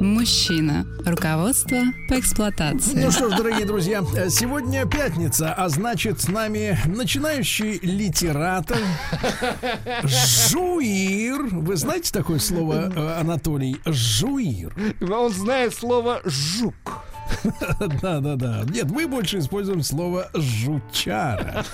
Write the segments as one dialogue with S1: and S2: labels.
S1: Мужчина. Руководство по эксплуатации.
S2: Ну что ж, дорогие друзья, сегодня пятница, а значит с нами начинающий литератор Жуир. Вы знаете такое слово, э, Анатолий? Жуир.
S3: Он знает слово «жук».
S2: Да, да, да. Нет, мы больше используем слово жучара.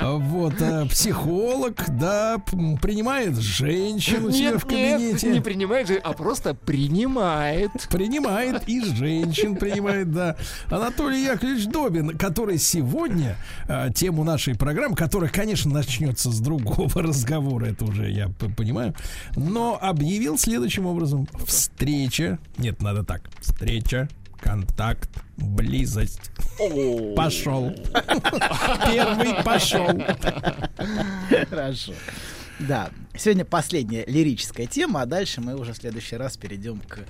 S2: Вот, э, психолог, да, принимает женщин у себя
S3: Нет,
S2: в
S3: нет,
S2: кабинете.
S3: не принимает же, а просто принимает.
S2: Принимает и женщин принимает, да. Анатолий Яковлевич Добин, который сегодня э, тему нашей программы, которая, конечно, начнется с другого разговора, это уже я понимаю, но объявил следующим образом: встреча, нет, надо так, встреча, контакт, близость. Пошел. Первый пошел.
S4: Хорошо. Да, сегодня последняя лирическая тема, а дальше мы уже в следующий раз перейдем к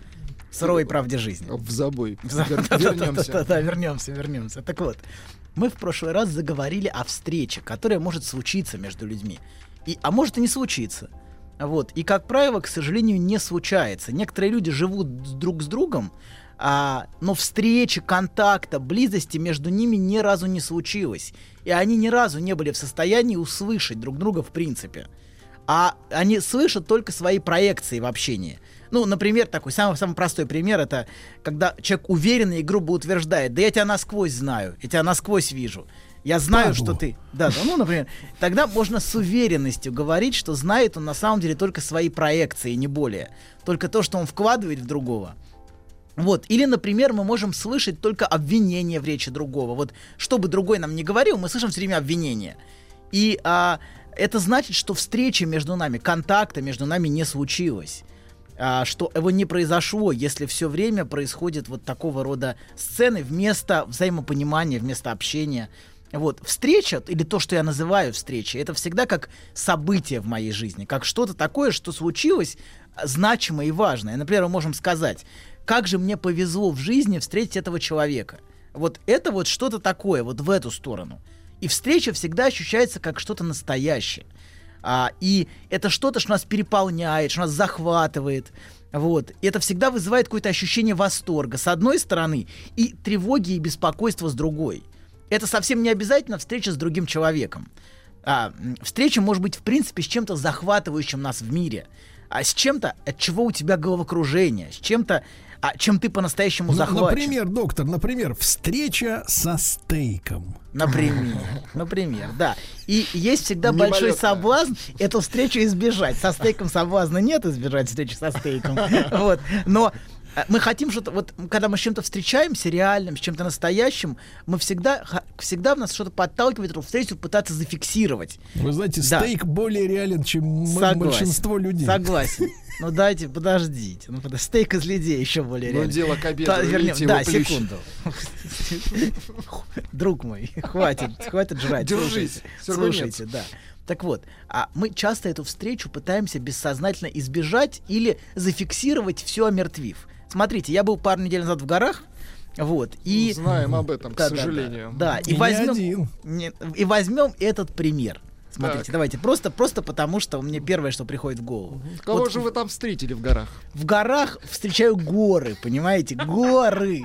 S4: суровой правде жизни.
S3: В забой. Вернемся.
S4: Да, вернемся, вернемся. Так вот, мы в прошлый раз заговорили о встрече, которая может случиться между людьми. И, а может и не случиться. Вот. И, как правило, к сожалению, не случается. Некоторые люди живут друг с другом, а, но встречи, контакта, близости между ними ни разу не случилось. И они ни разу не были в состоянии услышать друг друга в принципе. А они слышат только свои проекции в общении. Ну, например, такой самый, самый простой пример это когда человек уверенно и грубо утверждает, да я тебя насквозь знаю, я тебя насквозь вижу. Я знаю,
S2: Падлу.
S4: что ты. Да, да, ну, например, тогда можно с уверенностью говорить, что знает он на самом деле только свои проекции, не более. Только то, что он вкладывает в другого. Вот. Или, например, мы можем слышать только обвинения в речи другого. Вот что бы другой нам не говорил, мы слышим все время обвинения. И а, это значит, что встречи между нами, контакта между нами не случилось. А, что его не произошло, если все время происходит вот такого рода сцены вместо взаимопонимания, вместо общения. Вот, встреча, или то, что я называю встречей, это всегда как событие в моей жизни, как что-то такое, что случилось а, значимое и важное. Например, мы можем сказать, как же мне повезло в жизни встретить этого человека. Вот это вот что-то такое, вот в эту сторону. И встреча всегда ощущается как что-то настоящее. А, и это что-то, что нас переполняет, что нас захватывает. Вот. И это всегда вызывает какое-то ощущение восторга с одной стороны и тревоги и беспокойства с другой. Это совсем не обязательно встреча с другим человеком. А, встреча может быть, в принципе, с чем-то захватывающим нас в мире. А с чем-то, от чего у тебя головокружение, с чем-то, а, чем ты по-настоящему
S2: Ну,
S4: захвачен.
S2: Например, доктор, например, встреча со стейком.
S4: Например, например, да. И есть всегда большой соблазн эту встречу избежать. Со стейком соблазна нет избежать встречи со стейком. Вот. Но мы хотим что-то, вот когда мы с чем-то встречаемся реальным, с чем-то настоящим, мы всегда, всегда в нас что-то подталкивает эту встречу пытаться зафиксировать.
S2: Вы знаете,
S4: Да.
S2: стейк более реален, чем
S4: Согласен.
S2: большинство людей.
S4: Согласен. Ну дайте, подождите. Ну, подо- стейк из людей еще более
S3: Ну,
S4: реально.
S3: дело к обеду,
S4: Да, вернем-
S3: видите,
S4: да, секунду. Друг мой, хватит, хватит жрать.
S3: Держись.
S4: Слушайте, да. Так вот, а мы часто эту встречу пытаемся бессознательно избежать или зафиксировать все омертвив. Смотрите, я был пару недель назад в горах, вот, и...
S3: Знаем об этом, к
S4: Да, да, да.
S3: сожалению.
S4: Да,
S2: И
S4: и
S2: не
S4: возьмем...
S2: один.
S4: Не- и возьмем этот пример. Смотрите,
S3: Так.
S4: давайте, просто, просто потому, что мне первое, что приходит в голову.
S3: Кого
S4: Вот
S3: же вы там встретили в горах?
S4: в горах встречаю горы, понимаете, горы.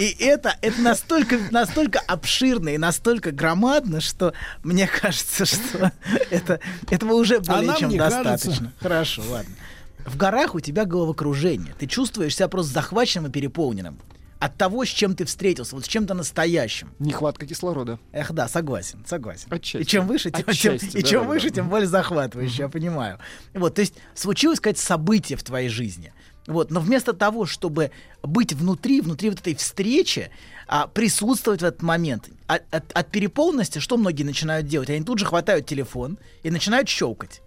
S4: И это, это настолько, настолько обширно и настолько громадно, что мне кажется, что это, этого уже более
S2: нам
S4: чем
S2: не
S4: достаточно.
S2: кажется.
S4: Хорошо, ладно. В горах у тебя головокружение. Ты чувствуешь себя просто захваченным и переполненным. От того, с чем ты встретился, вот с чем-то настоящим.
S3: Нехватка кислорода.
S4: Эх, да, согласен, согласен.
S3: Отчасти.
S4: И чем выше, тем, тем-
S3: Отчасти,
S4: и чем
S3: да-да-да.
S4: выше, тем более захватывающе, я понимаю. Вот, то есть случилось какое-то событие в твоей жизни. Вот, но вместо того, чтобы быть внутри, внутри вот этой встречи, а, присутствовать в этот момент, от, от- от переполненности, что многие начинают делать? Они тут же хватают телефон и начинают щелкать.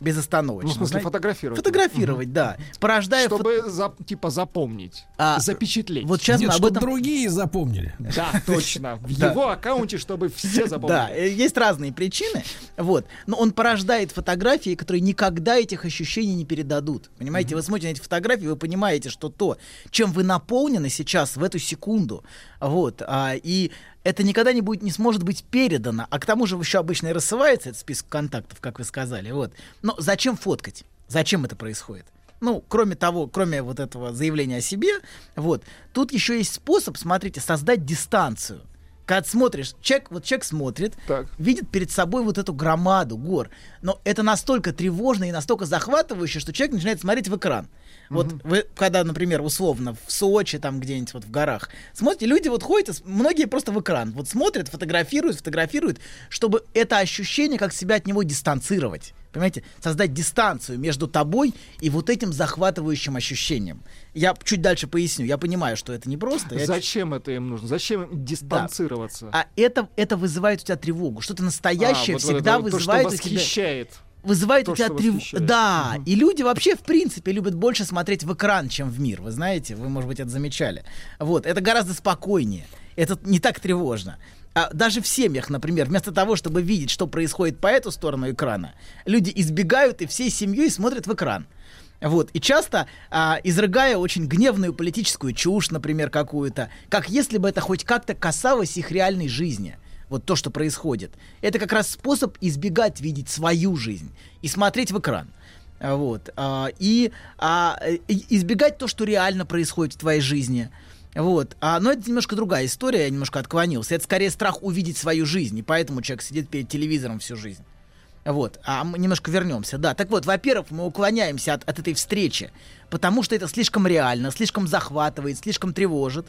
S4: Безостановочно.
S3: Ну, в смысле,
S4: знаете.
S3: фотографировать.
S4: Фотографировать, да. Порождая фото-
S3: Чтобы, за- типа, запомнить,
S4: А,
S3: запечатлеть.
S4: Вот сейчас
S2: Нет,
S4: мы об этом...
S2: другие запомнили.
S3: Да, точно. В
S4: Да.
S3: его аккаунте, чтобы все
S4: Да,
S3: запомнили.
S4: э, есть разные причины, вот, но он порождает фотографии, которые никогда этих ощущений не передадут. Понимаете, вы смотрите на эти фотографии, вы понимаете, что то, чем вы наполнены сейчас в эту секунду, вот, а, и это никогда не будет, не сможет быть передано, а к тому же еще обычно и рассылается этот список контактов, как вы сказали, вот. Но зачем фоткать? Зачем это происходит? Ну, кроме того, кроме вот этого заявления о себе, вот, тут еще есть способ, смотрите, создать дистанцию. Когда смотришь, человек, вот человек смотрит,
S3: Так.
S4: видит перед собой вот эту громаду гор, но это настолько тревожно и настолько захватывающе, что человек начинает смотреть в экран. Вот вы, когда, например, условно в Сочи, там где-нибудь вот в горах, смотрите, люди вот ходят, многие просто в экран, вот смотрят, фотографируют, фотографируют, чтобы это ощущение, как себя от него дистанцировать. Понимаете, создать дистанцию между тобой и вот этим захватывающим ощущением. Я чуть дальше поясню. Я понимаю, что это непросто. Я
S3: Зачем это им нужно? Зачем им дистанцироваться?
S4: а это, это вызывает у тебя тревогу. Что-то настоящее
S3: А, вот вот
S4: всегда
S3: это вот то, что
S4: вызывает у тебя...
S3: восхищает.
S4: Вызывает
S3: то,
S4: у тебя тревогу.
S3: восхищает.
S4: Да,
S3: Мгм.
S4: и люди вообще, в принципе, любят больше смотреть в экран, чем в мир. Вы знаете, вы, может быть, это замечали. Вот, это гораздо спокойнее. Это не так тревожно. А даже в семьях, например, вместо того, чтобы видеть, что происходит по эту сторону экрана, люди избегают и всей семьей смотрят в экран. Вот. И часто, а, изрыгая очень гневную политическую чушь, например, какую-то, как если бы это хоть как-то касалось их реальной жизни. Вот то, что происходит. Это как раз способ избегать видеть свою жизнь и смотреть в экран. Вот. а, И а, избегать то, что реально происходит в твоей жизни. Вот. А, но это немножко другая история, я немножко отклонился. Это скорее страх увидеть свою жизнь, и поэтому человек сидит перед телевизором всю жизнь. Вот, а мы немножко вернемся. Да, так вот, во-первых, мы уклоняемся от, от этой встречи, потому что это слишком реально, слишком захватывает, слишком тревожит.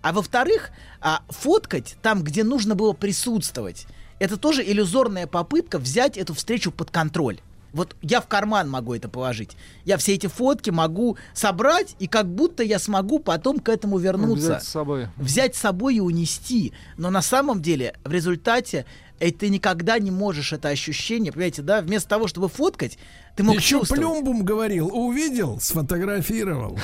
S4: А во-вторых, а, фоткать там, где нужно было присутствовать, это тоже иллюзорная попытка взять эту встречу под контроль. Вот я в карман могу это положить. Я все эти фотки могу собрать, и как будто я смогу потом к этому вернуться
S3: Взять с собой.
S4: взять с собой и унести. Но на самом деле в результате э, ты никогда не можешь это ощущение, понимаете, да, вместо того, чтобы фоткать, ты мог
S2: Еще
S4: чувствовать.
S2: Плюмбум говорил, увидел, сфотографировал.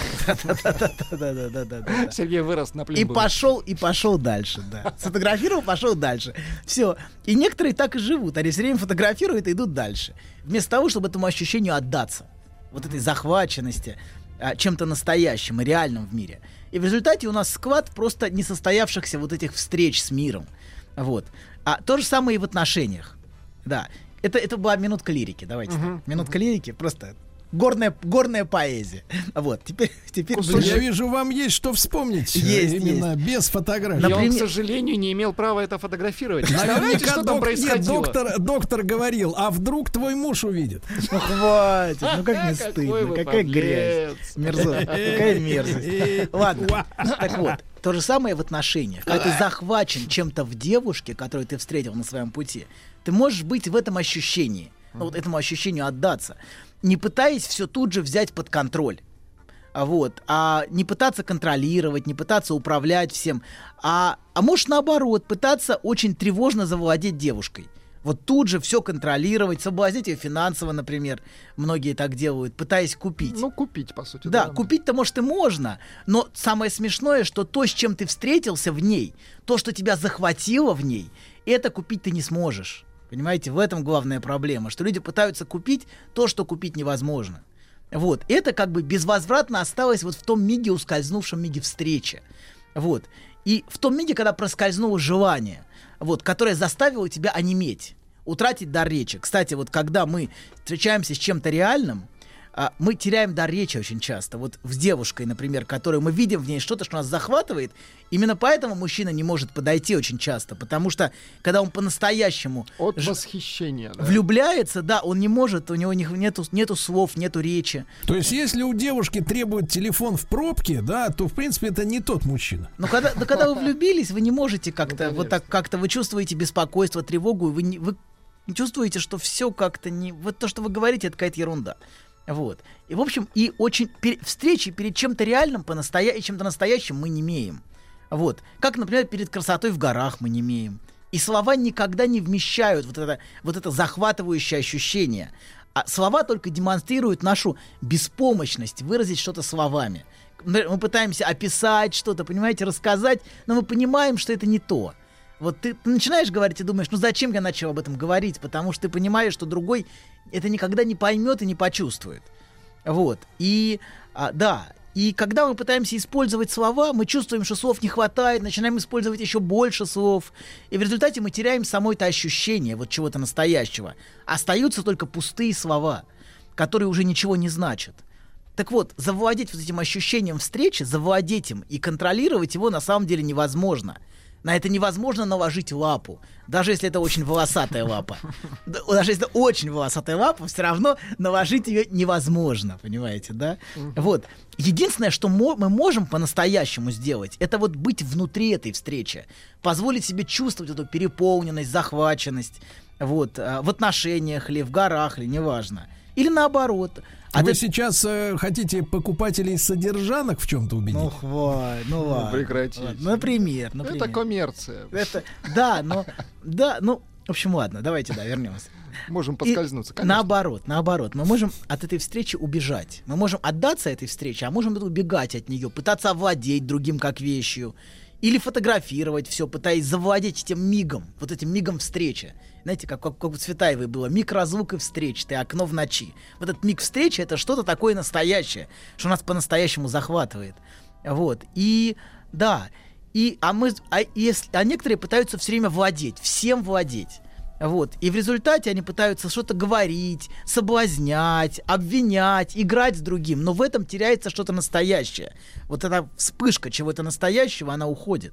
S3: Сергей вырос на
S4: И
S3: плюмбуме.
S4: пошел, и пошел дальше, да. Сфотографировал, пошел дальше. Все. И некоторые так и живут. Они все время фотографируют и идут дальше. Вместо того, чтобы этому ощущению отдаться. Вот этой захваченности а, чем-то настоящим и реальным в мире. И в результате у нас сквад просто несостоявшихся вот этих встреч с миром. Вот. А то же самое и в отношениях. Да. Это, это была минутка лирики. Давайте. так. Минутка лирики. Просто горная, горная поэзия. Вот. Теперь, теперь
S2: Я вижу, вам есть что вспомнить. э,
S4: Есть,
S2: Именно без фотографий.
S4: Например-
S3: к сожалению, не имел права это фотографировать.
S2: Наверняка
S3: что там
S2: док- нет,
S3: происходило?
S2: доктор, доктор говорил, а вдруг твой муж увидит?
S4: Ну хватит, ну как не стыдно, какая грязь. Мерзость, какая мерзость. Ладно, так вот, то же самое в отношениях. Когда ты захвачен чем-то в девушке, которую ты встретил на своем пути, ты можешь быть в этом ощущении, ну, вот этому ощущению отдаться, не пытаясь все тут же взять под контроль. А вот, а не пытаться контролировать, не пытаться управлять всем, а, а может наоборот, пытаться очень тревожно завладеть девушкой. Вот тут же все контролировать, соблазнить ее финансово, например. Многие так делают, пытаясь купить.
S3: Ну, купить, по сути.
S4: Да, купить-то, может, и можно, но самое смешное, что то, с чем ты встретился в ней, то, что тебя захватило в ней, это купить ты не сможешь. Понимаете, в этом главная проблема, что люди пытаются купить то, что купить невозможно. Вот, это как бы безвозвратно осталось вот в том миге, ускользнувшем миге встречи. Вот. И в том миге, когда проскользнуло желание, вот, которое заставило тебя онеметь, утратить дар речи. Кстати, вот когда мы встречаемся с чем-то реальным, а, мы теряем дар речи очень часто. Вот с девушкой, например, которую мы видим в ней что-то, что нас захватывает. Именно поэтому мужчина не может подойти очень часто. Потому что, когда он по-настоящему
S3: От
S4: ж-
S3: восхищения. да.
S4: влюбляется, да, он не может, у него не- нету, нету слов, нету речи.
S2: То есть, если у девушки требует телефон в пробке, да, то, в принципе, это не тот мужчина.
S4: Но когда, да, когда вы влюбились, вы не можете как-то вот так как-то вы чувствуете беспокойство, тревогу, и вы, не, вы чувствуете, что все как-то не вот то, что вы говорите, это какая-то ерунда. Вот. И, в общем, и очень пер- встречи перед чем-то реальным, по настоя... чем-то настоящим мы не имеем. Вот. Как, например, перед красотой в горах мы не имеем. И слова никогда не вмещают вот это, вот это захватывающее ощущение. А слова только демонстрируют нашу беспомощность выразить что-то словами. Мы пытаемся описать что-то, понимаете, рассказать, но мы понимаем, что это не то. Вот ты, начинаешь говорить и думаешь, ну зачем я начал об этом говорить? Потому что ты понимаешь, что другой это никогда не поймет и не почувствует. Вот. И а, да, и когда мы пытаемся использовать слова, мы чувствуем, что слов не хватает, начинаем использовать еще больше слов. И в результате мы теряем само это ощущение вот чего-то настоящего. Остаются только пустые слова, которые уже ничего не значат. Так вот, завладеть вот этим ощущением встречи, завладеть им и контролировать его на самом деле невозможно. На это невозможно наложить лапу, даже если это очень волосатая лапа. Да, Даже если это очень волосатая лапа, все равно наложить ее невозможно, понимаете, да? Вот. Единственное, что мы можем по-настоящему сделать, это вот быть внутри этой встречи, позволить себе чувствовать эту переполненность, захваченность, вот, а, в отношениях ли, в горах ли, неважно. Или наоборот. А
S2: Вы
S4: ты-
S2: сейчас э, хотите покупателей содержанок в чем-то убедить?
S4: Ну, хватит, ну ладно.
S3: прекратите.
S4: ладно. Например, например.
S3: Это коммерция.
S4: Это, да, но, да, ну, в общем, ладно, давайте, да, вернемся.
S3: Можем
S4: И
S3: подскользнуться, конечно.
S4: Наоборот, наоборот, мы можем от этой встречи убежать. Мы можем отдаться этой встрече, а можем убегать от нее, пытаться овладеть другим как вещью. Или фотографировать все, пытаясь завладеть этим мигом, вот этим мигом встречи. Знаете, как, как, как у Цветаевой было, миг разлук и встреч, ты окно в ночи. Вот этот миг встречи это что-то такое настоящее, что нас по-настоящему захватывает. Вот. И да, и, а, мы, а, если, а некоторые пытаются все время владеть, всем владеть. Вот. И в результате они пытаются что-то говорить, соблазнять, обвинять, играть с другим. Но в этом теряется что-то настоящее. Вот эта вспышка чего-то настоящего, она уходит.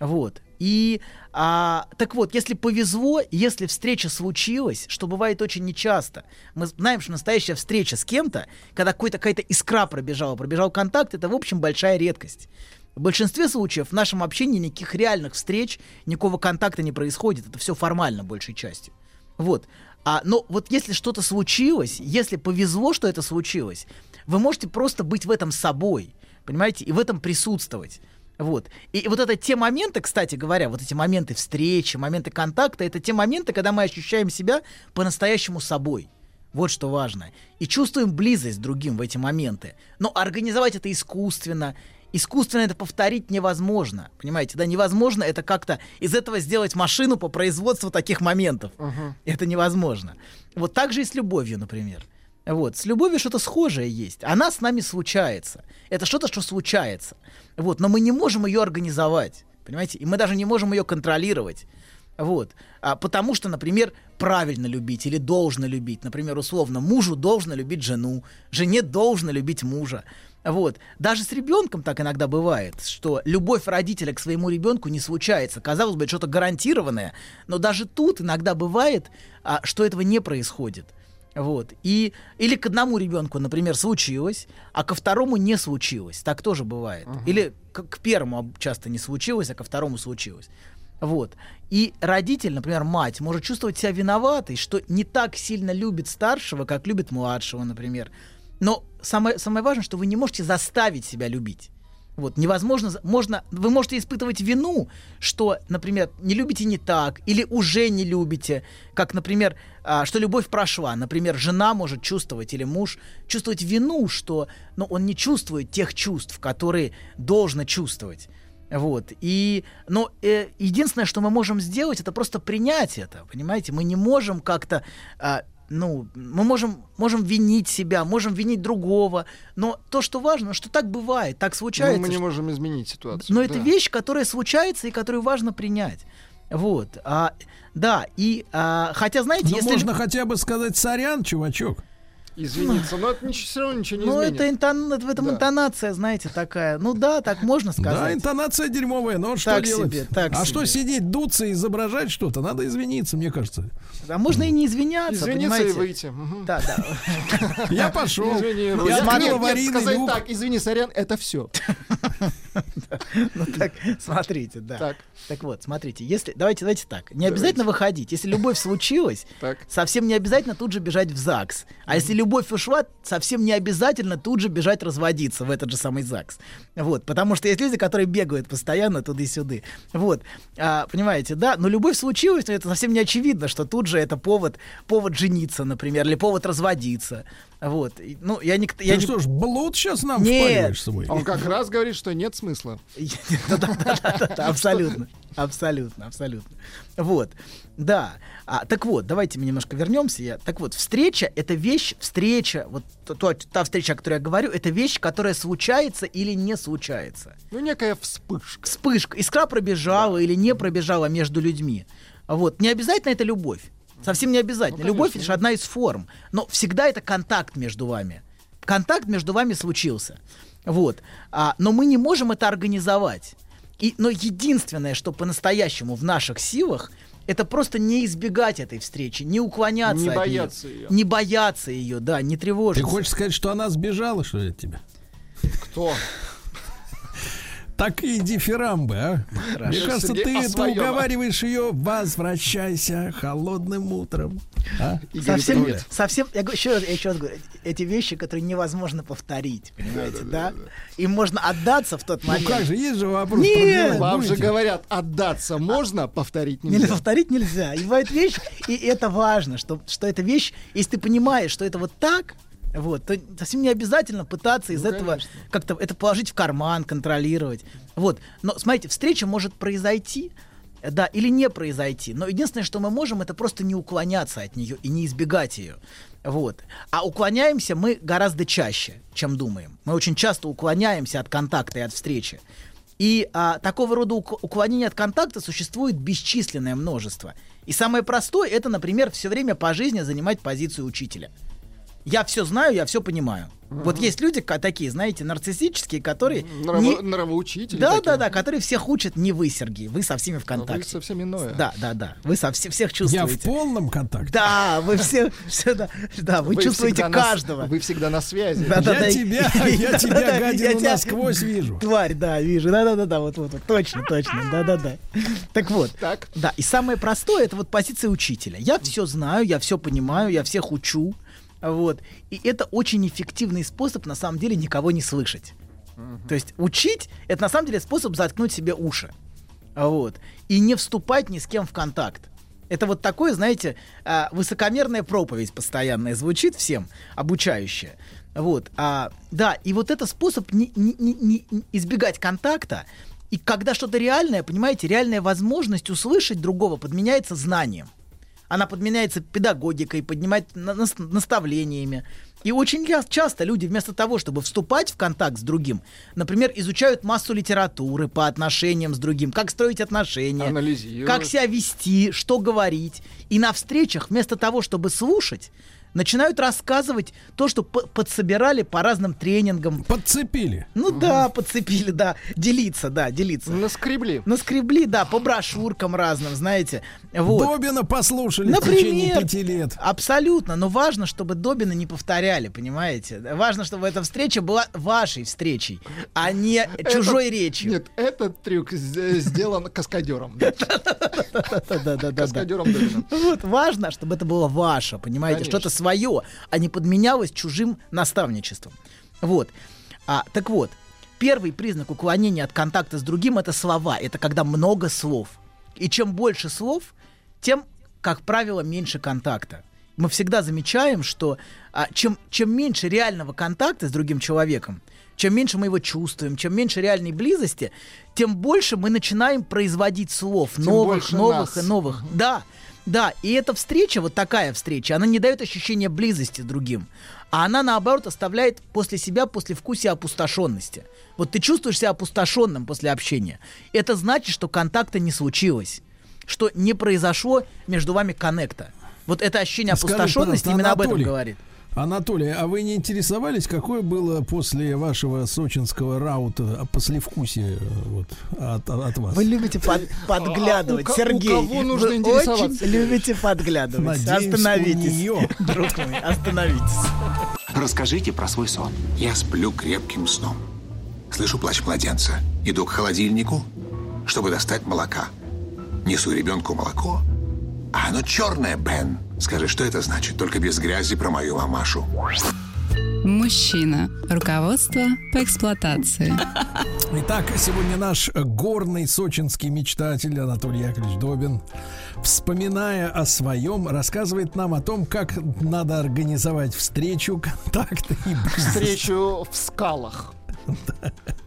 S4: Вот. И а, так вот, если повезло, если встреча случилась, что бывает очень нечасто, мы знаем, что настоящая встреча с кем-то, когда какая-то искра пробежала, пробежал контакт, это в общем большая редкость. В большинстве случаев в нашем общении никаких реальных встреч, никакого контакта не происходит. Это все формально, большей частью. Вот. А, но вот если что-то случилось, если повезло, что это случилось, вы можете просто быть в этом собой, понимаете, и в этом присутствовать. Вот. И вот это те моменты, кстати говоря, вот эти моменты встречи, моменты контакта, это те моменты, когда мы ощущаем себя по-настоящему собой. Вот что важно. И чувствуем близость другим в эти моменты. Но организовать это искусственно, искусственно это повторить невозможно. Понимаете, да, невозможно это как-то из этого сделать машину по производству таких моментов. Это невозможно. Вот так же и с любовью, например. Вот, с любовью что-то схожее есть. Она с нами случается. Это что-то, что случается. Вот, но мы не можем ее организовать. Понимаете? И мы даже не можем ее контролировать. Вот. А, потому что, например, правильно любить или должно любить. Например, условно, мужу должно любить жену, жене должно любить мужа. Вот. Даже с ребенком так иногда бывает, что любовь родителя к своему ребенку не случается. Казалось бы, что-то гарантированное, но даже тут иногда бывает, а, что этого не происходит. Вот. И, или к одному ребенку, например, случилось, а ко второму не случилось. Так тоже бывает. Или к, к первому часто не случилось, а ко второму случилось. Вот. И родитель, например, мать, может чувствовать себя виноватой, что не так сильно любит старшего, как любит младшего, например. Но самое, самое важное, что вы не можете заставить себя любить. Вот, невозможно, можно, вы можете испытывать вину, что, например, не любите не так, или уже не любите, как, например, а, что любовь прошла. Например, жена может чувствовать, или муж чувствовать вину, что ну, он не чувствует тех чувств, которые должно чувствовать. Вот. И, но э, единственное, что мы можем сделать, это просто принять это. Понимаете, мы не можем как-то а, ну, мы можем, можем винить себя, можем винить другого, но то, что важно, что так бывает, так
S3: Но
S4: случается.
S3: Ну, мы не
S4: что-
S3: можем изменить ситуацию.
S4: но это
S3: да.
S4: вещь, которая случается и которую важно принять. Вот, а, да, и а, хотя, знаете,
S2: Ну,
S4: если...
S2: можно хотя бы сказать сорян, чувачок.
S3: Извиниться, но это ничего, все равно ничего не
S4: ну,
S3: изменит.
S4: это, интон- в этом
S3: Да.
S4: интонация, знаете, такая. Ну да, так можно
S2: Да,
S4: сказать.
S2: интонация дерьмовая, но что
S4: Так
S2: делать?
S4: себе, так
S2: а
S4: себе.
S2: что сидеть, дуться, изображать что-то? Надо извиниться, мне кажется.
S4: А можно и не извиняться,
S3: Извиниться и
S4: понимаете?
S3: выйти. Мгм.
S4: Да, да.
S2: Я пошел.
S3: Извини,
S2: Я открыл аварийный
S3: сказать так, извини, сорян, это все.
S4: Ну так, смотрите, да.
S3: Так.
S4: Так вот, смотрите, если давайте, давайте так. Не обязательно выходить. Если любовь случилась,
S3: Так.
S4: совсем не обязательно тут же бежать в ЗАГС. А если любовь ушла, совсем не обязательно тут же бежать разводиться в этот же самый ЗАГС. Вот, потому что есть люди, которые бегают постоянно туда-сюда. Вот, а, понимаете, да? Но любовь случилась, но это совсем не очевидно, что тут же это повод, повод жениться, например, или повод разводиться. Вот, И, ну, я не... Я
S2: Ты
S4: не...
S2: что ж, блуд сейчас нам
S4: Нет.
S2: впариваешь свой?
S3: Он как раз говорит, что нет смысла.
S4: Абсолютно. Абсолютно, абсолютно. Вот. Да. А, так вот, давайте мы немножко вернемся. Я, так вот, встреча это вещь, встреча, вот то- та встреча, о которой я говорю, это вещь, которая случается или не случается.
S3: Ну, некая вспышка.
S4: Вспышка, искра пробежала или не пробежала между людьми. Вот. Не обязательно это любовь. Совсем не обязательно.
S3: Ну,
S4: любовь
S3: конечно.
S4: лишь одна из форм. Но всегда это контакт между вами. Контакт между вами случился. Вот. А, но мы не можем это организовать. И, но единственное, что по-настоящему в наших силах, это просто не избегать этой встречи, не уклоняться
S3: Не
S4: от
S3: бояться
S4: нее.
S3: ее.
S4: Не бояться ее, да, не
S2: Ты
S4: тревожиться.
S2: хочешь сказать, что она сбежала, что ли, от тебя?
S3: Кто?
S2: Такие дифирамбы, а? Мне кажется,
S3: Сергей,
S2: ты это
S3: своем.
S2: уговариваешь ее возвращайся холодным утром. А?
S4: Совсем,
S3: привет.
S4: совсем, я, говорю- еще, раз- я еще раз говорю, эти вещи, которые невозможно повторить, понимаете, да? Им можно отдаться в тот
S2: Ну
S4: момент.
S2: как же, есть же вопрос.
S4: Нет,
S3: Вам же
S2: будете?
S3: говорят, отдаться можно, повторить
S4: Нельзя
S3: нельзя.
S4: повторить нельзя. И бывает вещь, и это важно, что, что эта вещь, если ты понимаешь, что это вот так, вот, то совсем не обязательно пытаться из
S3: Ну,
S4: этого как-то это положить в карман, контролировать. Вот. Но смотрите, встреча может произойти, да, или не произойти. Но единственное, что мы можем, это просто не уклоняться от нее и не избегать ее. Вот. А уклоняемся мы гораздо чаще, чем думаем. Мы очень часто уклоняемся от контакта и от встречи. И а, такого рода ук- уклонений от контакта существует бесчисленное множество. И самое простое это, например, все время по жизни занимать позицию учителя. Я все знаю, я все понимаю. Вот есть люди такие, знаете, нарциссические, которые
S3: Нраво-
S4: не-
S3: Нравоучители
S4: да,
S3: такие.
S4: да, да, которые всех учат не вы, Сергей, вы со всеми в
S3: А вы
S4: контакте.
S3: совсем иное.
S4: Да, да, да, вы со вс- всех
S2: Я в
S4: чувствуете.
S2: полном контакте.
S4: Да, вы все, все да, да, вы, чувствуете
S3: всегда на
S4: каждого.
S3: вы всегда на связи.
S4: Да, да,
S2: я
S4: да,
S2: тебя, я
S4: да,
S2: тебя,
S4: да, я
S2: гадину,
S4: тебя-
S2: насквозь вижу.
S4: Тварь, да, вижу. Да-да-да, вот, вот, вот, точно, точно, да-да-да. Так вот,
S3: Так.
S4: да, и самое простое, это вот позиция учителя. Я все знаю, я все понимаю, я всех учу, вот. И это очень эффективный способ, на самом деле, никого не слышать. То есть учить, это на самом деле способ заткнуть себе уши. Вот. И не вступать ни с кем в контакт. Это вот такое, знаете, а, высокомерная проповедь постоянная звучит всем, обучающая. Вот. А, да, и вот это способ не, не- не- не избегать контакта. И когда что-то реальное, понимаете, реальная возможность услышать другого подменяется знанием. Она подменяется педагогикой, поднимает на- нас- наставлениями. И очень часто люди вместо того, чтобы вступать в контакт с другим, например, изучают массу литературы по отношениям с другим, как строить отношения, как себя вести, что говорить. И на встречах вместо того, чтобы слушать, начинают рассказывать то, что подсобирали по разным тренингам.
S2: Подцепили.
S4: Ну да, подцепили, да, делиться, да, делиться.
S3: Наскребли.
S4: Наскребли, да, по брошюркам разным, знаете. Вот.
S2: Добина послушали в течение
S4: Например,
S2: пяти лет.
S4: абсолютно, но важно, чтобы Добина не повторяли, понимаете? Важно, чтобы эта встреча была вашей встречей, а не чужой речью.
S3: Нет, этот трюк сделан каскадером. Каскадером Добина.
S4: Вот важно, чтобы это было ваше, понимаете, что-то свое, а не подменялось чужим наставничеством. Вот. А, так вот, первый признак уклонения от контакта с другим это слова. Это когда много слов. И чем больше слов, тем, как правило, меньше контакта. Мы всегда замечаем, что а, чем, чем меньше реального контакта с другим человеком, чем меньше мы его чувствуем, чем меньше реальной близости, тем больше мы начинаем производить слов
S3: Тем
S4: новых, новых
S3: нас.
S4: и новых. Да, да. И эта встреча, вот такая встреча, она не дает ощущения близости другим. А она, наоборот, оставляет после себя послевкусие опустошенности. Вот ты чувствуешь себя опустошенным после общения. Это значит, что контакта не случилось. Что не произошло между вами коннекта. Вот это ощущение
S2: Скажи,
S4: опустошенности именно об этом
S2: Анатолий,
S4: говорит.
S2: Анатолий, а вы не интересовались, какое было после вашего сочинского раута послевкусие э, вот, от, от вас?
S4: Вы любите под- подглядывать,
S3: А у ко- у
S4: Сергей.
S3: кого нужно
S4: Вы
S3: интересоваться?
S4: очень любите подглядывать.
S2: Надеюсь,
S4: остановитесь,
S2: у неё.
S4: друг мой, остановитесь.
S5: Расскажите про свой сон.
S6: Я сплю крепким сном. Слышу плач младенца. Иду к холодильнику, чтобы достать молока. Несу ребенку молоко, А оно черное, Бен. Скажи, что это значит? Только без грязи про мою мамашу.
S1: Мужчина. Руководство по эксплуатации.
S2: Итак, сегодня наш горный сочинский мечтатель Анатолий Яковлевич Добин, вспоминая о своем, рассказывает нам о том, как надо организовать встречу, контакты и бизнес.
S3: Встречу в скалах.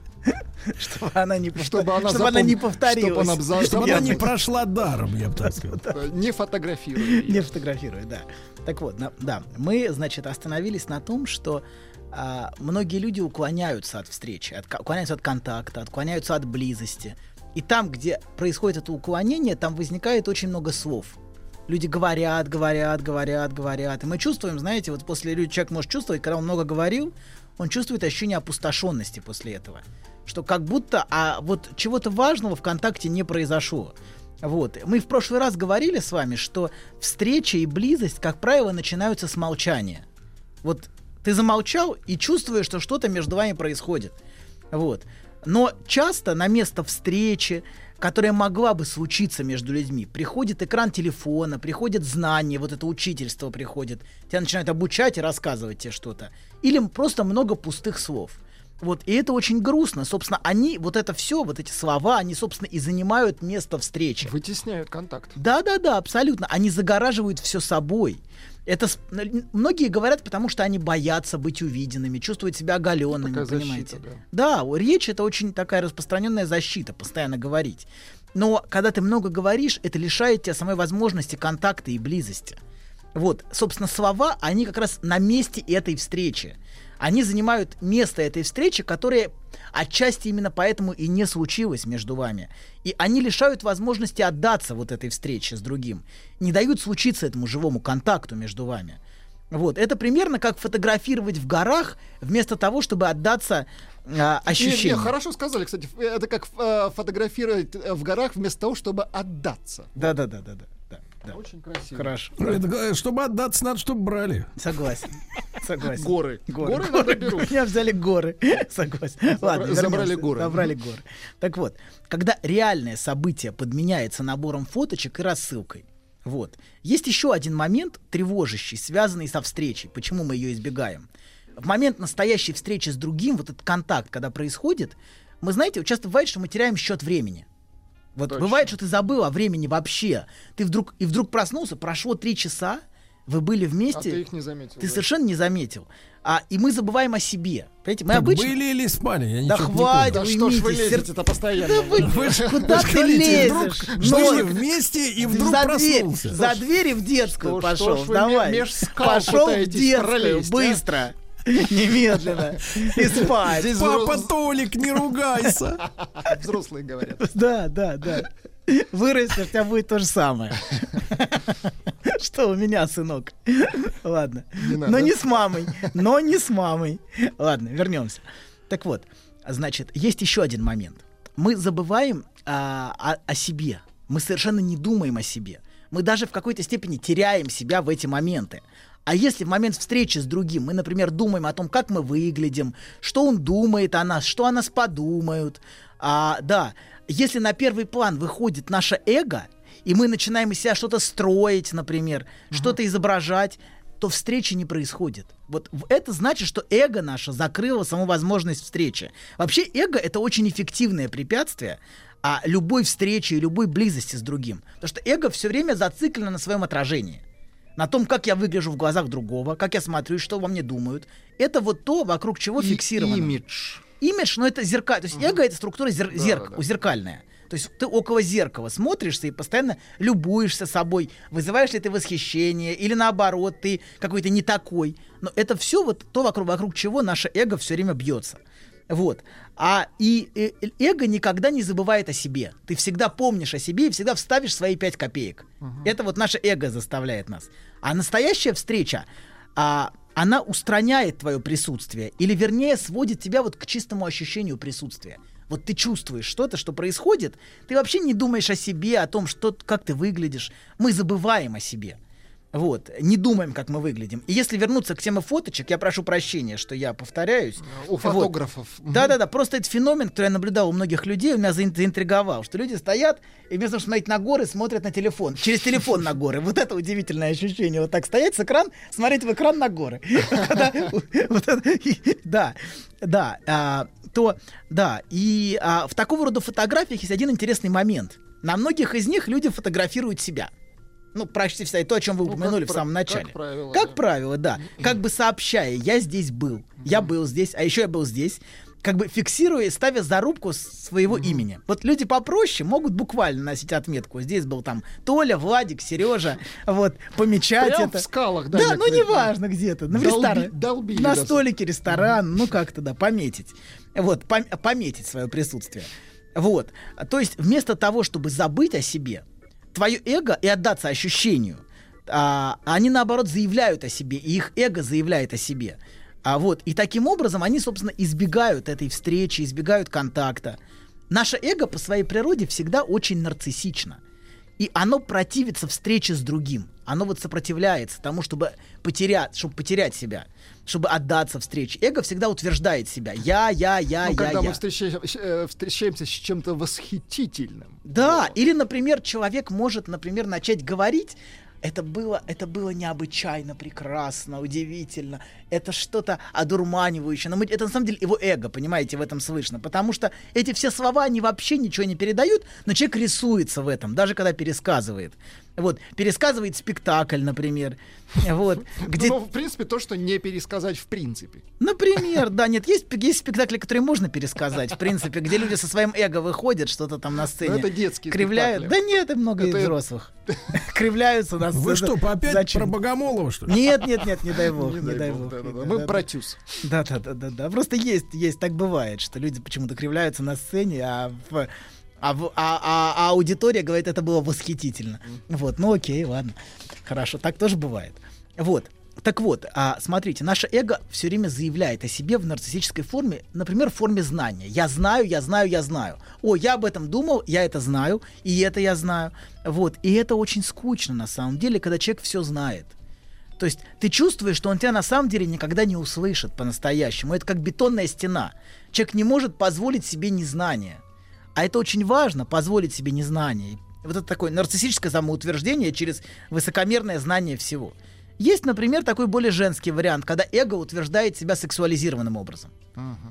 S4: Чтобы она не, повтор-
S3: Чтобы она,
S4: чтобы она не повторилась.
S3: Чтобы она за-
S2: Чтобы она не прошла даром, я бы так сказал.
S3: Не фотографируя.
S4: Не фотографируя, да. Так вот, да, мы, значит, остановились на том, что а, многие люди уклоняются от встречи, от, уклоняются от контакта, отклоняются от близости. И там, где происходит это уклонение, там возникает очень много слов. Люди говорят, говорят, говорят, говорят. И мы чувствуем, знаете, вот после люди, человек может чувствовать, когда он много говорил, он чувствует ощущение опустошенности после этого. Что как будто, а вот чего-то важного в контакте не произошло. Вот. Мы в прошлый раз говорили с вами, что встреча и близость, как правило, начинаются с молчания. Вот ты замолчал и чувствуешь, что что-то между вами происходит. Вот. Но часто на место встречи, которая могла бы случиться между людьми, приходит экран телефона, приходит знание, вот это учительство приходит, тебя начинают обучать и рассказывать тебе что-то. Или просто много пустых слов. Вот, и это очень грустно. Собственно, они, вот это все, вот эти слова, они, собственно, и занимают место встречи.
S3: Вытесняют контакт.
S4: Да, да, да, абсолютно. Они загораживают все собой. Это многие говорят, потому что они боятся быть увиденными, чувствуют себя оголенными,
S3: Такая
S4: понимаете?
S3: защита,
S4: Да, о, речь это очень такая распространенная защита, постоянно говорить. Но когда ты много говоришь, это лишает тебя самой возможности контакта и близости. Вот, собственно, слова, они как раз на месте этой встречи. Они занимают место этой встречи, которая отчасти именно поэтому и не случилась между вами. И они лишают возможности отдаться вот этой встрече с другим. Не дают случиться этому живому контакту между вами. Вот, это примерно как фотографировать в горах, вместо того, чтобы отдаться а,
S3: Не,
S4: ощущениям.
S3: не, хорошо сказали, кстати. ф- Это как э, фотографировать э, в горах вместо того, чтобы отдаться.
S4: Да, да, да, да, да. Да.
S3: Очень красиво.
S4: Хорошо.
S2: Это, э, чтобы отдаться, надо, чтобы брали.
S4: Согласен. Согласен.
S3: Горы. Горы иногда берут.
S4: Меня взяли горы. Согласен. Ладно,
S3: забрали
S4: вернемся.
S3: горы.
S4: Забрали горы. Так вот, когда реальное событие подменяется набором фоточек и рассылкой, вот. Есть еще один момент, тревожащий, связанный со встречей. Почему мы ее избегаем? В момент настоящей встречи с другим, вот этот контакт, когда происходит, мы, знаете, часто бывает, что мы теряем счет времени. Вот
S3: Точно.
S4: бывает, что ты забыл о времени вообще. Ты вдруг и вдруг проснулся, прошло три часа, вы были
S3: А
S4: вместе,
S3: ты их не заметил.
S4: ты
S3: да.
S4: совершенно не заметил. А, и мы забываем о себе. Понимаете, мы
S2: Так
S4: обычно...
S2: были или спали? Я
S4: Да
S2: ничего не
S4: хватит,
S3: Да что ж вы лезете-то постоянно?
S4: Да вы-
S2: Вы
S4: Куда
S2: вы
S4: ты лезешь?
S2: вдруг жили вместе и вдруг
S4: за дверь,
S2: проснулся.
S4: за дверь и в детскую
S3: Что
S4: пошел.
S3: что ж вы
S4: Давай. пошел в детскую,
S3: пролезть, а?
S4: Немедленно. И спать.
S3: Здесь
S2: Папа
S3: взро-
S2: Толик, не ругайся.
S3: взрослые говорят.
S4: Да, да, да. Вырастешь, у тебя будет то же самое. Что у меня, сынок? Ладно.
S3: надо.
S4: Но не с мамой. Но не с мамой. Ладно, вернемся. Так вот, значит, есть еще один момент. Мы забываем а, о, о себе. Мы совершенно не думаем о себе. Мы даже в какой-то степени теряем себя в эти моменты. А если в момент встречи с другим мы, например, думаем о том, как мы выглядим, что он думает о нас, что о нас подумают, а, да, если на первый план выходит наше эго, и мы начинаем из себя что-то строить, например, что-то изображать, то встречи не происходит. Вот это значит, что эго наше закрыло саму возможность встречи. Вообще эго это очень эффективное препятствие а любой встречи и любой близости с другим. Потому что эго все время зациклено на своем отражении. На том, как я выгляжу в глазах другого, как я смотрю, что во мне думают. Это вот то, вокруг чего
S3: И-
S4: фиксировано.
S3: Имидж.
S4: Имидж, но это зеркаль. То есть эго это структура зер-
S3: Да,
S4: зерк-
S3: да, да.
S4: зеркальная. То есть ты около зеркала смотришься и постоянно любуешься собой, вызываешь ли ты восхищение, или наоборот, ты какой-то не такой. Но это все вот то, вокруг, вокруг чего наше эго все время бьется. Вот. А и э, эго никогда не забывает о себе. Ты всегда помнишь о себе и всегда вставишь свои пять копеек. Это вот наше эго заставляет нас. А настоящая встреча, а, она устраняет твое присутствие, или вернее сводит тебя вот к чистому ощущению присутствия. Вот ты чувствуешь что-то, что происходит, ты вообще не думаешь о себе, о том, что, как ты выглядишь. Мы забываем о себе. Вот, не думаем, как мы выглядим. И если вернуться к теме фоточек, я прошу прощения, что я повторяюсь.
S3: У фотографов.
S4: Да-да-да, просто это феномен, который я наблюдал у многих людей, он меня заин- заинтриговал, что люди стоят и вместо того, чтобы смотреть на горы, смотрят на телефон. Через телефон на горы. Вот это удивительное ощущение. Вот так стоять с экран, смотреть в экран на горы. Да, да. а, То, да. И а, в такого рода фотографиях есть один интересный момент. На многих из них люди фотографируют себя. Ну, почти всегда. И то, о чем вы
S3: Ну, как
S4: упомянули в самом
S3: как
S4: начале.
S3: правило,
S4: Как
S3: да.
S4: правило, да. Как бы сообщая, я здесь был, я был здесь, а еще я был здесь. Как бы фиксируя ставя зарубку своего имени. Вот люди попроще могут буквально носить отметку. Здесь был там Толя, Владик, Сережа. Вот, помечать
S3: Прям
S4: это.
S3: в скалах, да,
S4: Да, ну неважно где-то. На
S3: Долби-
S4: ресторан.
S3: долбили
S4: На столике ресторан. Ну как-то, да, пометить. Вот, пом- пометить свое присутствие. Вот. То есть вместо того, чтобы забыть о себе, твое эго и отдаться ощущению, а, они наоборот заявляют о себе, и их эго заявляет о себе. А вот, и таким образом они, собственно, избегают этой встречи, избегают контакта. Наше эго по своей природе всегда очень нарциссично. И оно противится встрече с другим. Оно вот сопротивляется тому, чтобы потерять, чтобы потерять себя, чтобы отдаться встрече. Эго всегда утверждает себя. Я, я, я,
S3: Ну,
S4: я,
S3: когда
S4: я.
S3: мы встреча- э, встречаемся с чем-то восхитительным.
S4: Да, или, например, человек может, например, начать говорить, это было, это было необычайно прекрасно, удивительно. Это что-то одурманивающее. Но мы- это на самом деле его эго, понимаете, в этом слышно. Потому что эти все слова, они вообще ничего не передают, но человек рисуется в этом, даже когда пересказывает. Вот, пересказывает спектакль, например. Вот, где
S3: Ну, в принципе, то, что не пересказать в принципе.
S4: Например, да, нет, есть, есть спектакли, которые можно пересказать, в принципе, где люди со своим эго выходят, что-то там на сцене.
S3: это детские
S4: Кривляют.
S3: спектакли.
S4: Да нет, и много
S3: Это-
S4: взрослых. Кривляются на сцене.
S2: Вы что, опять
S4: Зачем?
S2: про Богомолова, что ли?
S4: Нет, нет, нет, не дай бог,
S3: Не
S4: не дай бог.
S3: Мы про тюз.
S4: Да, да, да, да, да. Просто есть, есть, так бывает, что люди почему-то кривляются на сцене, а в- а, а- а- а аудитория говорит, это было восхитительно. Вот, ну окей, ладно. Хорошо, так тоже бывает. Вот. Так вот, а, смотрите, наше эго все время заявляет о себе в нарциссической форме, например, в форме знания. Я знаю, я знаю, я знаю. О, я об этом думал, я это знаю, и это я знаю. Вот. И это очень скучно на самом деле, когда человек все знает. То есть ты чувствуешь, что он тебя на самом деле никогда не услышит по-настоящему. Это как бетонная стена. Человек не может позволить себе незнание. А это очень важно, позволить себе незнание. Вот это такое нарциссическое самоутверждение через высокомерное знание всего. Есть, например, такой более женский вариант, когда эго утверждает себя сексуализированным образом.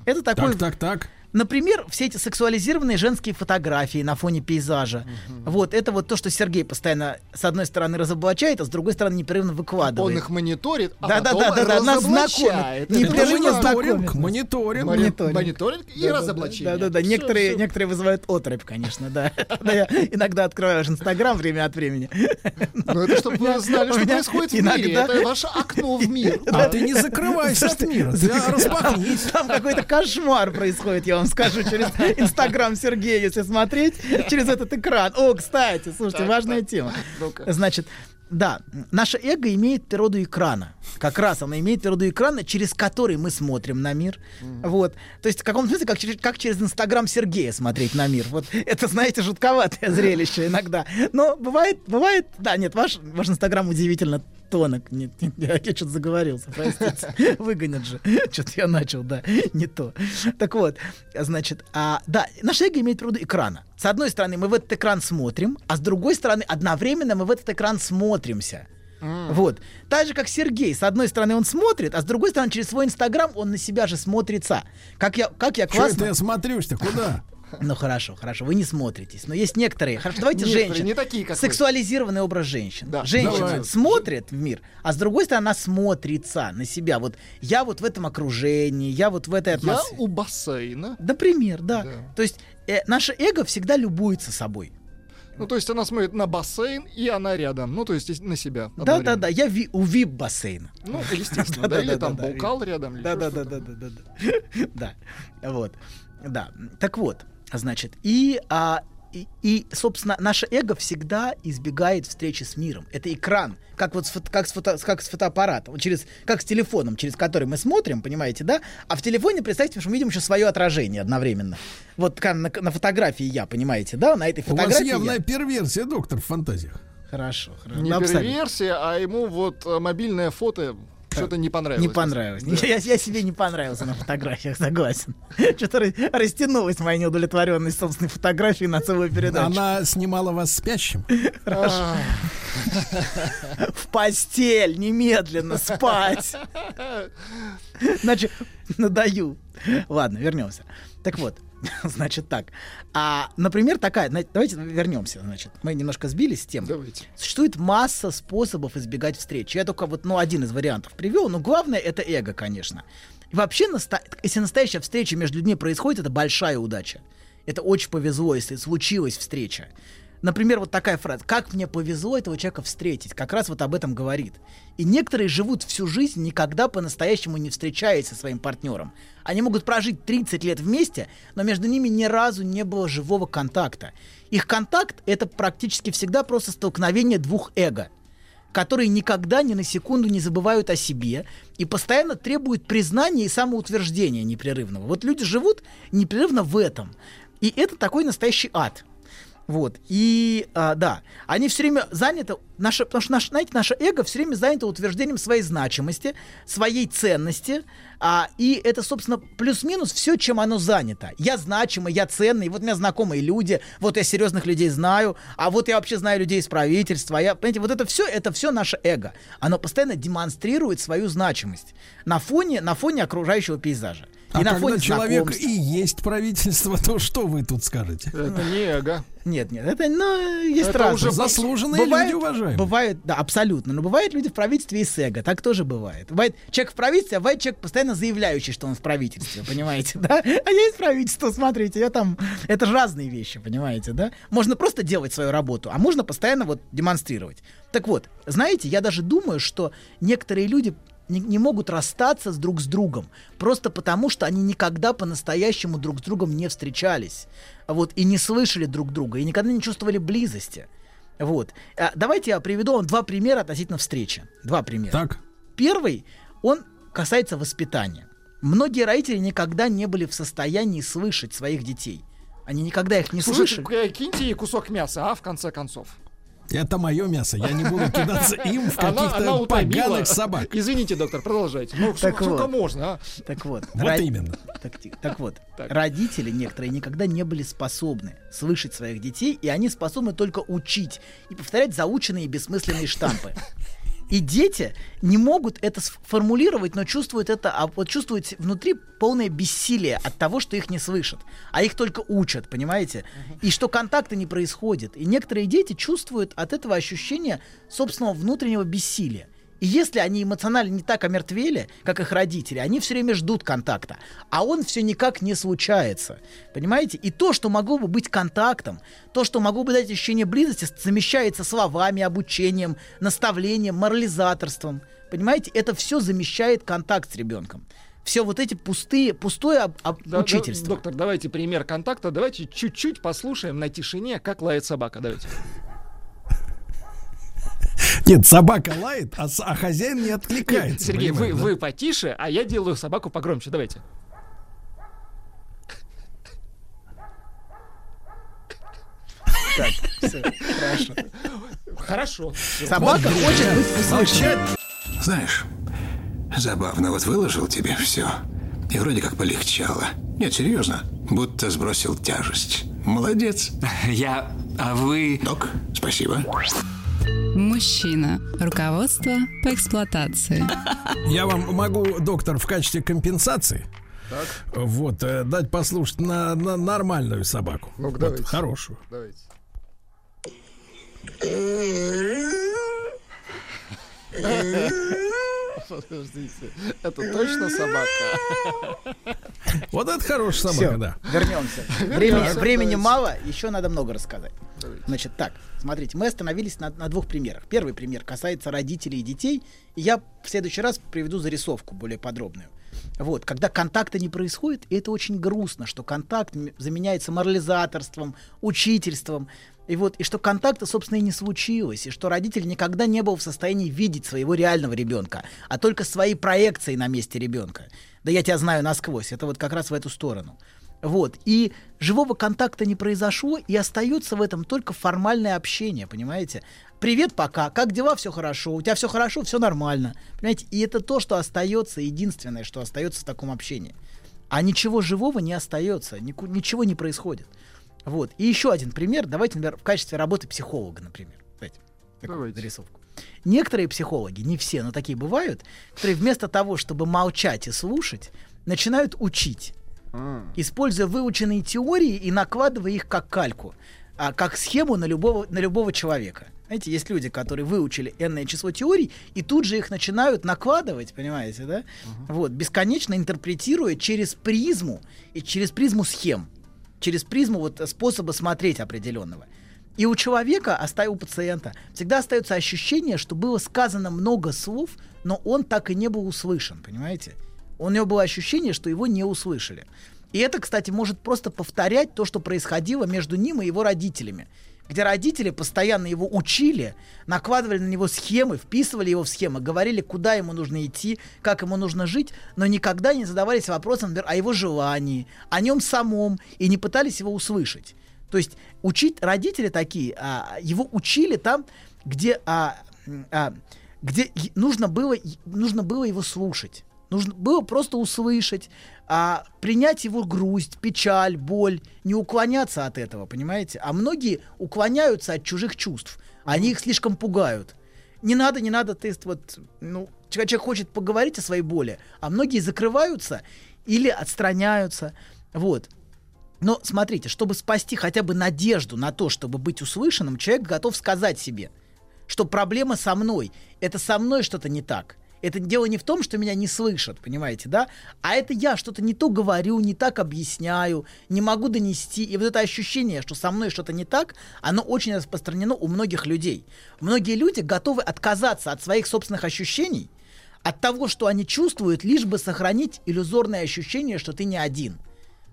S4: Это такой,
S2: Так, так, так.
S4: Например, все эти сексуализированные женские фотографии на фоне пейзажа. Вот это вот то, что Сергей постоянно с одной стороны разоблачает, а с другой стороны непрерывно выкладывает.
S3: Он их мониторит, а
S4: Да, да,
S3: потом
S4: да, да, да, нас
S3: разоблачает.
S4: знакомит. Не
S3: Это
S2: Это
S4: прерывно
S3: же
S4: знакомит.
S2: мониторинг, мониторинг.
S3: Мони-
S4: Мониторинг.
S3: Мониторинг и
S4: Да, да,
S3: разоблачение.
S4: Да, да, да.
S3: Всё,
S4: Некоторые,
S3: всё.
S4: некоторые вызывают отрыбь, конечно, да. Да, Я иногда открываю ваш Инстаграм время от времени.
S3: Ну, это чтобы вы знали, что происходит в мире. Это ваше окно в мир.
S2: А ты не закрывайся от мира, распахнись.
S4: Там какой-то кошмар происходит, я вам скажу, через Инстаграм Сергея, если смотреть, через этот экран. О, кстати, слушайте, важная тема.
S3: Ну-ка.
S4: Значит, да, наше эго имеет природу экрана. Как раз оно имеет природу экрана, через который мы смотрим на мир. Вот. То есть в каком смысле, как через, как через Инстаграм Сергея смотреть на мир. Вот это, знаете, жутковатое зрелище иногда. Но бывает, бывает, да, нет, ваш, ваш Инстаграм удивительно тонок. Нет, нет, я, что-то заговорился, простите. Выгонят же. Что-то я начал, да, не то. Так вот, значит, а, да, наше эго имеет природу экрана. С одной стороны, мы в этот экран смотрим, а с другой стороны, одновременно мы в этот экран смотримся. Вот. Так же, как Сергей. С одной стороны, он смотрит, а с другой стороны, через свой Инстаграм он на себя же смотрится. Как я, как я
S2: Что
S4: классно...
S2: это я смотрюсь-то? Куда?
S4: Ну хорошо, хорошо, вы не смотритесь. Но есть некоторые. Хорошо, давайте
S3: Некоторые,
S4: женщин.
S3: не такие, как.
S4: Сексуализированный образ женщин.
S3: Да.
S4: Женщина
S2: Давай.
S4: смотрит в мир, а с другой стороны, она смотрится на себя. Вот я вот в этом окружении, я вот в этой
S3: Я
S4: атмосфере.
S3: у бассейна.
S4: Например, да.
S3: Да.
S4: То есть э, наше эго всегда любуется собой.
S3: Ну, то есть она смотрит на бассейн, и она рядом. Ну, то есть на себя.
S4: Да, да, да. Я ви- у вип бассейна.
S3: Ну, естественно, да. Или там бокал рядом.
S4: Да, да, да, да, да, да. Да. Вот. Да. Так вот, значит, и, а, и, и, собственно, наше эго всегда избегает встречи с миром. Это экран, как вот с, фото- как с, фото- как с фотоаппаратом, вот через, как с телефоном, через который мы смотрим, понимаете, да? А в телефоне, представьте, что мы видим еще свое отражение одновременно. Вот как на, на фотографии я, понимаете, да? На этой
S2: У вас
S4: фотографии
S2: явная
S4: я.
S2: перверсия, доктор, в фантазиях.
S4: Хорошо, хорошо.
S3: Не
S4: Ну,
S3: перверсия, а ему вот э, мобильное фото что-то не понравилось.
S4: Не понравилось. Я, я себе не понравился на фотографиях, согласен. Что-то ра- растянулась моя неудовлетворенность собственной фотографии на целую передачу.
S2: Она снимала вас спящим.
S3: А,
S4: В постель, немедленно, спать. Значит, надаю. Ладно, вернемся. Так вот, значит так. А, например, такая, давайте вернемся, значит. Мы немножко сбились с тем.
S3: Давайте.
S4: Существует масса способов избегать встреч. Я только вот, ну, один из вариантов привел, но главное это эго, конечно. И вообще, наста- если настоящая встреча между людьми происходит, это большая удача. Это очень повезло, если случилась встреча. Например, вот такая фраза. Как мне повезло этого человека встретить? Как раз вот об этом говорит. И некоторые живут всю жизнь, никогда по-настоящему не встречаясь со своим партнером. Они могут прожить 30 лет вместе, но между ними ни разу не было живого контакта. Их контакт — это практически всегда просто столкновение двух эго которые никогда ни на секунду не забывают о себе и постоянно требуют признания и самоутверждения непрерывного. Вот люди живут непрерывно в этом. И это такой настоящий ад. Вот. И а, да, они все время заняты, наше, потому что, наш, знаете, наше эго все время занято утверждением своей значимости, своей ценности. А, и это, собственно, плюс-минус все, чем оно занято. Я значимый, я ценный, вот у меня знакомые люди, вот я серьезных людей знаю, а вот я вообще знаю людей из правительства. а Я, понимаете, вот это все, это все наше эго. Оно постоянно демонстрирует свою значимость на фоне, на фоне окружающего пейзажа.
S2: А
S4: и на
S2: когда
S4: фоне
S2: человек
S4: знакомств.
S2: и есть правительство, то что вы тут скажете?
S3: Это не эго.
S4: Нет, нет, это, ну, есть
S3: Это
S4: разные.
S3: уже
S2: Заслуженные люди, уважаемые.
S4: Бывает, да, абсолютно. Но бывают люди в правительстве и с эго. Так тоже бывает. Бывает человек в правительстве, а бывает человек постоянно заявляющий, что он в правительстве, понимаете, да? А я из правительства, смотрите, я там... Это же разные вещи, понимаете, да? Можно просто делать свою работу, а можно постоянно вот демонстрировать. Так вот, знаете, я даже думаю, что некоторые люди не, не могут расстаться с друг с другом просто потому, что они никогда по-настоящему друг с другом не встречались, вот и не слышали друг друга и никогда не чувствовали близости. Вот. А, Давайте я приведу вам два примера относительно встречи. Два примера.
S2: Так,
S4: Первый, он касается воспитания. Многие родители никогда не были в состоянии слышать своих детей. Они никогда их не
S3: Слушайте,
S4: слышали.
S3: э, киньте ей кусок мяса, а, в конце концов.
S2: Это мое мясо. Я не буду кидаться им в каких-то поганых собак.
S3: Извините, доктор, продолжайте. Ну,
S4: Так
S3: сколько
S4: вот.
S3: можно, а?
S4: Так вот,
S2: Вот именно.
S4: Так, так вот,
S3: Так.
S4: родители некоторые никогда не были способны слышать своих детей, и они способны только учить и повторять заученные бессмысленные штампы. И дети не могут это сформулировать, но чувствуют это, а вот чувствуют внутри полное бессилие от того, что их не слышат, а их только учат, понимаете? И что контакта не происходит. И некоторые дети чувствуют от этого ощущения собственного внутреннего бессилия. И если они эмоционально не так омертвели, как их родители, они все время ждут контакта, а он все никак не случается. Понимаете? И то, что могло бы быть контактом, то, что могло бы дать ощущение близости, замещается словами, обучением, наставлением, морализаторством. Понимаете? Это все замещает контакт с ребенком. Все вот эти пустые, пустое об- об-
S3: Да, да,
S4: учительство.
S3: доктор, давайте пример контакта. Давайте чуть-чуть послушаем на тишине, как лает собака. Давайте.
S2: Нет, собака лает, а, а хозяин не откликается.
S3: Сергей, вы,
S2: да?
S3: вы потише, а я делаю собаку погромче. Давайте.
S4: Так, всё, хорошо.
S3: Хорошо.
S4: Собака хочет быть услышанной.
S6: Знаешь, забавно, вот выложил тебе все. И вроде как полегчало. Нет, серьезно, будто сбросил тяжесть. Молодец.
S5: Я... А вы...
S6: Док, спасибо.
S1: Мужчина. Руководство по эксплуатации.
S2: Я вам могу, доктор, в качестве компенсации вот э, дать послушать на, на нормальную собаку.
S3: Ну-ка,
S2: Вот,
S3: давайте.
S2: хорошую.
S3: Давайте. Подождите, это точно собака?
S2: Вот это хорошая собака, да.
S4: вернемся. Времени, времени мало, еще надо много рассказать. Значит, так, смотрите, мы остановились на, на двух примерах. Первый пример касается родителей и детей, и я в следующий раз приведу зарисовку более подробную. Вот, когда контакта не происходит, и это очень грустно, что контакт заменяется морализаторством, учительством, и вот, и что контакта, собственно, и не случилось, и что родитель никогда не был в состоянии видеть своего реального ребенка, а только свои проекции на месте ребенка. Да я тебя знаю насквозь, это вот как раз в эту сторону. Вот. И живого контакта не произошло, и остается в этом только формальное общение, понимаете? Привет, пока. Как дела? Все хорошо. У тебя все хорошо, все нормально. Понимаете? И это то, что остается, единственное, что остается в таком общении. А ничего живого не остается, ничего не происходит. Вот. И еще один пример. Давайте, например, в качестве работы психолога, например. Давайте.
S3: Давайте.
S4: зарисовку. Некоторые психологи, не все, но такие бывают, которые вместо того, чтобы молчать и слушать, начинают учить
S3: А.
S4: используя выученные теории и накладывая их как кальку, а, как схему на любого, на любого человека. Знаете, есть люди, которые выучили энное число теорий и тут же их начинают накладывать, понимаете, да? Вот, бесконечно интерпретируя через призму и через призму схем, через призму вот способа смотреть определенного. И у человека, оста- у пациента, всегда остается ощущение, что было сказано много слов, но он так и не был услышан, понимаете? У него было ощущение, что его не услышали. И это, кстати, может просто повторять то, что происходило между ним и его родителями. Где родители постоянно его учили, накладывали на него схемы, вписывали его в схемы, говорили, куда ему нужно идти, как ему нужно жить, но никогда не задавались вопросом, например, о его желании, о нем самом, и не пытались его услышать. То есть учить родители такие, а, его учили там, где, а, а, где нужно было, нужно было его слушать. Нужно было просто услышать, а, принять его грусть, печаль, боль, не уклоняться от этого, понимаете? А многие уклоняются от чужих чувств. Они их слишком пугают. Не надо, не надо, ты вот, ну, человек хочет поговорить о своей боли, а многие закрываются или отстраняются. Вот. Но смотрите, чтобы спасти хотя бы надежду на то, чтобы быть услышанным, человек готов сказать себе, что проблема со мной, это со мной что-то не так. Это дело не в том, что меня не слышат, понимаете, да? А это я что-то не то говорю, не так объясняю, не могу донести. И вот это ощущение, что со мной что-то не так, оно очень распространено у многих людей. Многие люди готовы отказаться от своих собственных ощущений, от того, что они чувствуют, лишь бы сохранить иллюзорное ощущение, что ты не один.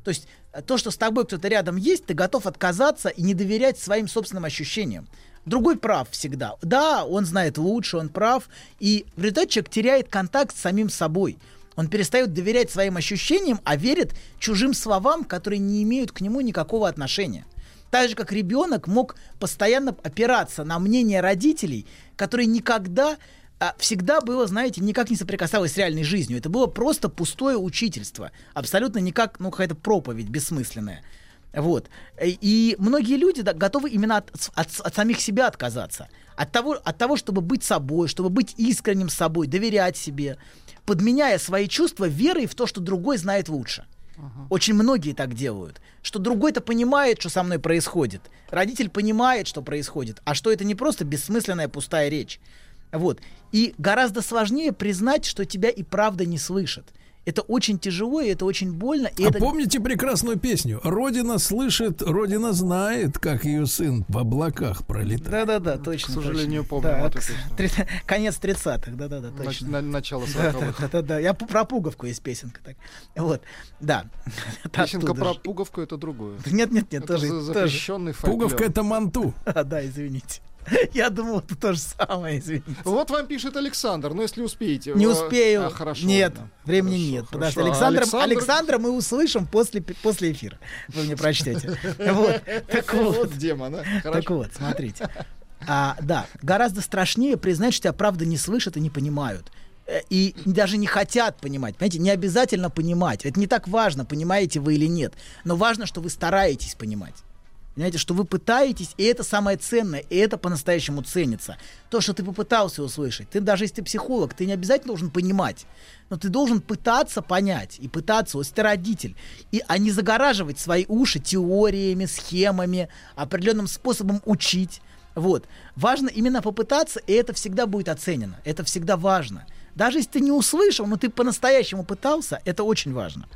S4: То есть э, то, что с тобой кто-то рядом есть, ты готов отказаться и не доверять своим собственным ощущениям. Другой прав всегда. Да, он знает лучше, он прав. И в результате человек теряет контакт с самим собой. Он перестает доверять своим ощущениям, а верит чужим словам, которые не имеют к нему никакого отношения. Так же, как ребенок мог постоянно опираться на мнение родителей, которые никогда, всегда было, знаете, никак не соприкасалось с реальной жизнью. Это было просто пустое учительство. Абсолютно никак, ну, какая-то проповедь бессмысленная. Вот. И многие люди да, готовы именно от, от- от самих себя отказаться. От того, от того, чтобы быть собой, чтобы быть искренним собой, доверять себе, подменяя свои чувства верой в то, что другой знает лучше. Очень многие так делают. Что другой-то понимает, что со мной происходит. Родитель понимает, что происходит. А что это не просто бессмысленная пустая речь. Вот. И гораздо сложнее признать, что тебя и правда не слышат. Это очень тяжело, и это очень больно. И
S2: а
S4: это...
S2: помните прекрасную песню? Родина слышит, Родина знает, как ее сын в облаках пролетает.
S4: Да-да-да, точно.
S3: К сожалению,
S4: точно.
S3: помню
S4: Да, к- три- Конец 30-х, да-да-да, точно.
S3: на- начало
S4: Да,
S3: 40-х.
S4: да, да, да. Я про пуговку есть песенка. Так. Вот, да.
S3: Песенка про пуговку это другое.
S4: Нет, нет, нет,
S3: Это
S4: тоже.
S3: за-
S4: тоже.
S3: запрещенный фольклор.
S2: Пуговка это манту.
S4: Да, извините. Я думал, это то же самое, извините.
S3: Вот вам пишет Александр, но если успеете.
S4: Не
S3: э,
S4: успею.
S3: а, хорошо.
S4: нет,
S3: ладно.
S4: времени
S3: Хорошо,
S4: нет. Подожди,
S3: хорошо. А
S4: Александра,
S3: Александр-
S4: Александра мы услышим после, после эфира. Вы мне прочтете. Вот, так вот.
S3: Вот демон, а?
S4: Так вот, смотрите. А, да, гораздо страшнее признать, что тебя правда не слышат и не понимают. Э, И даже не хотят понимать. Понимаете, не обязательно понимать. Это не так важно, понимаете вы или нет. Но важно, что вы стараетесь понимать. Понимаете, что вы пытаетесь, и это самое ценное, и это по-настоящему ценится. То, что ты попытался услышать. Ты даже если ты психолог, ты не обязательно должен понимать, но ты должен пытаться понять и пытаться, если ты родитель, и, а не загораживать свои уши теориями, схемами, определенным способом учить. Вот. Важно именно попытаться, и это всегда будет оценено. Это всегда важно. Даже если ты не услышал, но ты по-настоящему пытался, это очень важно.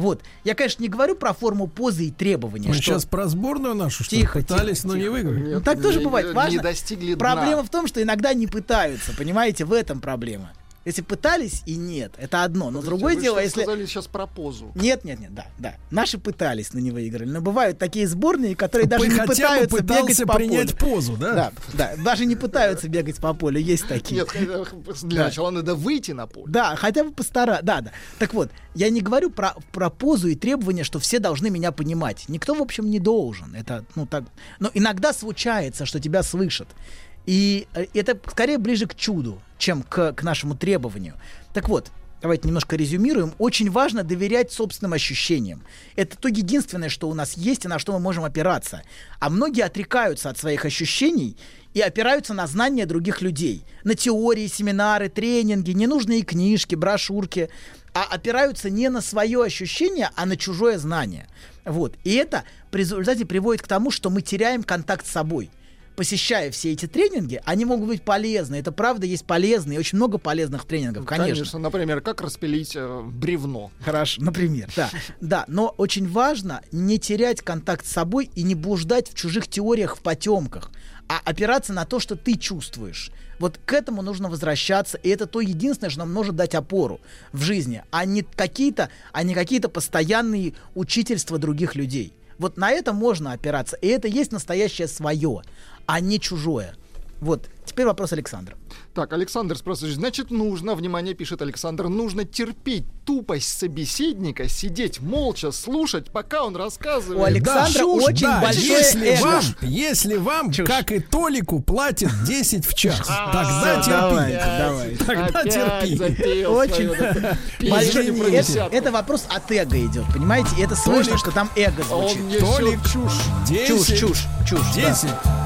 S4: Вот. Я, конечно, не говорю про форму позы и требования.
S2: Мы
S4: что-
S2: сейчас про сборную нашу, что
S4: Тихо,
S2: пытались,
S4: тихо,
S2: но не
S4: тихо.
S2: выиграли.
S4: Ну, так тоже
S3: не-
S4: бывает.
S3: не
S4: Важно.
S3: достигли дна.
S4: Проблема в том, что иногда не пытаются, понимаете, в этом проблема. Если пытались и нет, это одно. Но
S3: Подождите,
S4: другое
S3: вы
S4: дело, если...
S3: сказали сейчас про позу.
S4: Нет, нет, нет, да, да. Наши пытались, но не выиграли. Но бывают такие сборные, которые даже
S2: Вы
S4: не
S2: хотя бы
S4: пытаются бегать по
S2: принять
S4: полю.
S2: позу, да?
S4: Да, да, даже не пытаются бегать по полю, есть такие.
S3: Нет, для начала надо выйти на поле.
S4: Да, хотя бы постара. Да, да. Так вот, я не говорю про, про позу и требования, что все должны меня понимать. Никто, в общем, не должен. Это, ну, так. Но иногда случается, что тебя слышат. И э, это скорее ближе к чуду, чем к, к нашему требованию. Так вот, давайте немножко резюмируем. Очень важно доверять собственным ощущениям. Это то единственное, что у нас есть и на что мы можем опираться. А многие отрекаются от своих ощущений и опираются на знания других людей, на теории, семинары, тренинги, ненужные книжки, брошюрки, а опираются не на свое ощущение, а на чужое знание. Вот. И это в результате приводит к тому, что мы теряем контакт с собой посещая все эти тренинги, они могут быть полезны. Это правда есть полезные, очень много полезных тренингов, конечно.
S3: Конечно, например, как распилить э, бревно.
S4: Хорошо, например, да. Да, но очень важно не терять контакт с собой и не блуждать в чужих теориях, в потемках, а опираться на то, что ты чувствуешь. Вот к этому нужно возвращаться, и это то единственное, что нам может дать опору в жизни, а не какие-то, а не какие-то постоянные учительства других людей. Вот на это можно опираться, и это есть настоящее свое, а не чужое. Вот, теперь вопрос Александра.
S3: Так, Александр спрашивает, значит, нужно, внимание, пишет Александр, нужно терпеть тупость собеседника, сидеть молча, слушать, пока он рассказывает.
S4: У Александра
S2: чушь,
S4: очень
S2: да,
S4: большое
S2: если
S4: эго.
S2: вам, если вам,
S4: Чушь.
S2: как и Толику, платят 10 в час,
S3: А,
S2: тогда
S4: давайте,
S2: терпи. Тогда терпи.
S4: Очень это, вопрос от эго идет, понимаете? И это слышно, что там эго
S3: Он
S4: звучит.
S2: Толик.
S3: чушь.
S4: Чушь,
S2: 10,
S4: чушь, чушь. да.
S2: 10.